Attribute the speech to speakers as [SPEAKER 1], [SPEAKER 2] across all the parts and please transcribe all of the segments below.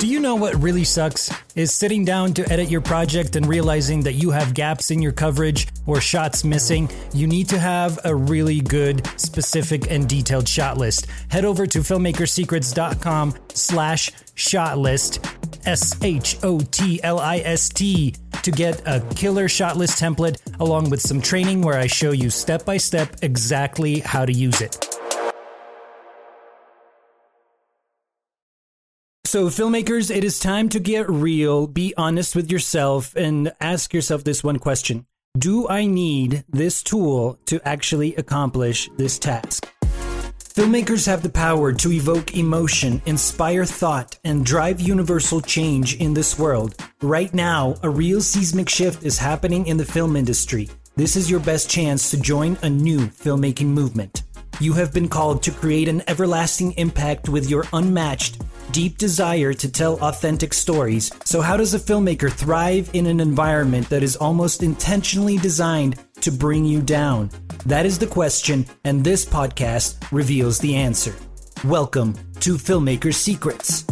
[SPEAKER 1] Do you know what really sucks? Is sitting down to edit your project and realizing that you have gaps in your coverage or shots missing. You need to have a really good, specific, and detailed shot list. Head over to filmmakersecrets.com slash shot list, S H O T L I S T, to get a killer shot list template along with some training where I show you step by step exactly how to use it. So, filmmakers, it is time to get real, be honest with yourself, and ask yourself this one question Do I need this tool to actually accomplish this task? Filmmakers have the power to evoke emotion, inspire thought, and drive universal change in this world. Right now, a real seismic shift is happening in the film industry. This is your best chance to join a new filmmaking movement. You have been called to create an everlasting impact with your unmatched, deep desire to tell authentic stories. So, how does a filmmaker thrive in an environment that is almost intentionally designed to bring you down? That is the question, and this podcast reveals the answer. Welcome to Filmmaker Secrets.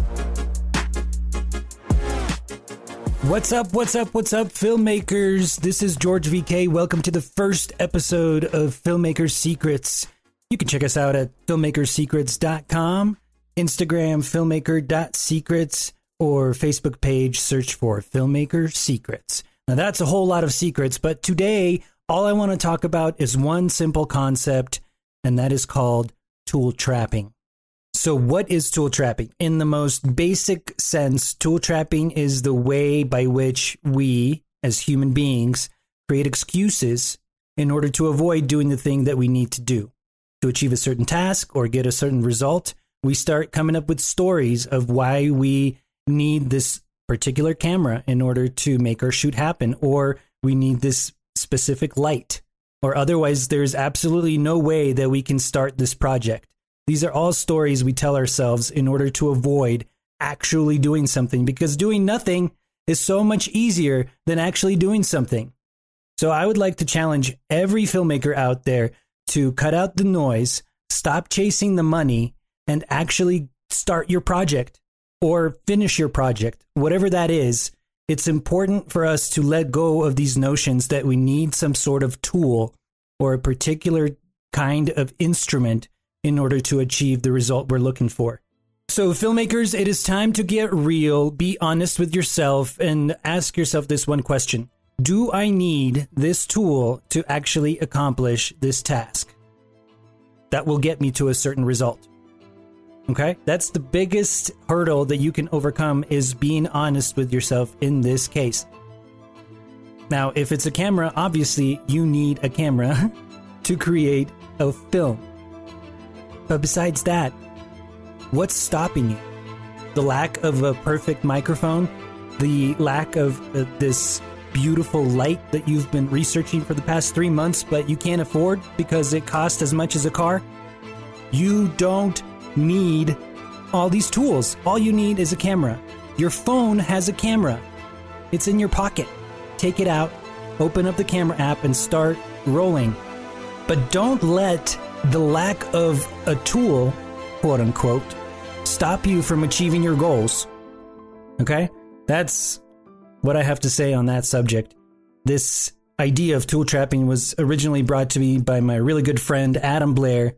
[SPEAKER 1] What's up? What's up? What's up, filmmakers? This is George VK. Welcome to the first episode of Filmmaker Secrets. You can check us out at filmmakersecrets.com, Instagram filmmaker.secrets, or Facebook page search for Filmmaker Secrets. Now, that's a whole lot of secrets, but today, all I want to talk about is one simple concept, and that is called tool trapping. So, what is tool trapping? In the most basic sense, tool trapping is the way by which we, as human beings, create excuses in order to avoid doing the thing that we need to do to achieve a certain task or get a certain result, we start coming up with stories of why we need this particular camera in order to make our shoot happen, or we need this specific light, or otherwise, there's absolutely no way that we can start this project. These are all stories we tell ourselves in order to avoid actually doing something because doing nothing is so much easier than actually doing something. So I would like to challenge every filmmaker out there to cut out the noise, stop chasing the money, and actually start your project or finish your project, whatever that is. It's important for us to let go of these notions that we need some sort of tool or a particular kind of instrument in order to achieve the result we're looking for. So, filmmakers, it is time to get real, be honest with yourself, and ask yourself this one question do I need this tool to actually accomplish this task? That will get me to a certain result. Okay? That's the biggest hurdle that you can overcome is being honest with yourself in this case. Now, if it's a camera, obviously you need a camera to create a film. But besides that, what's stopping you? The lack of a perfect microphone, the lack of uh, this beautiful light that you've been researching for the past three months, but you can't afford because it costs as much as a car. You don't need all these tools. All you need is a camera. Your phone has a camera, it's in your pocket. Take it out, open up the camera app, and start rolling. But don't let the lack of a tool, quote unquote, stop you from achieving your goals. Okay? That's what I have to say on that subject. This idea of tool trapping was originally brought to me by my really good friend Adam Blair,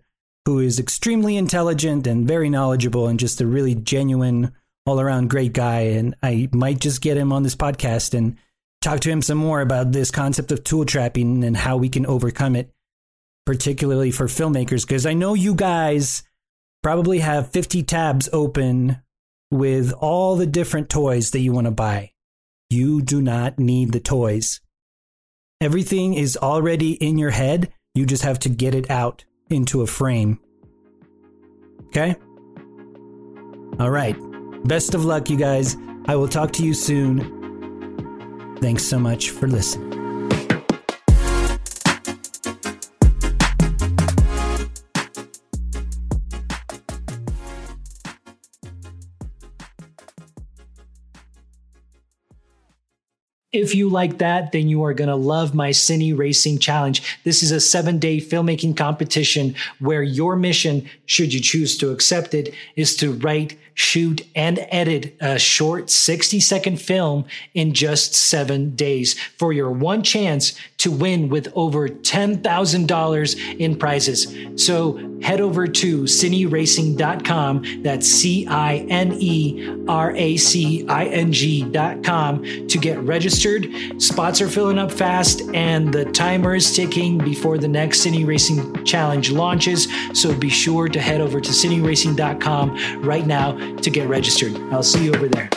[SPEAKER 1] who is extremely intelligent and very knowledgeable and just a really genuine, all around great guy. And I might just get him on this podcast and talk to him some more about this concept of tool trapping and how we can overcome it, particularly for filmmakers. Because I know you guys probably have 50 tabs open with all the different toys that you want to buy. You do not need the toys. Everything is already in your head. You just have to get it out into a frame. Okay? All right. Best of luck, you guys. I will talk to you soon. Thanks so much for listening. If you like that, then you are going to love my Cine Racing Challenge. This is a seven day filmmaking competition where your mission, should you choose to accept it, is to write, shoot, and edit a short 60 second film in just seven days for your one chance to win with over $10,000 in prizes. So head over to cineracing.com. That's C I N E R A C I N G.com to get registered. Spots are filling up fast and the timer is ticking before the next Cine Racing Challenge launches. So be sure to head over to cineracing.com right now to get registered. I'll see you over there.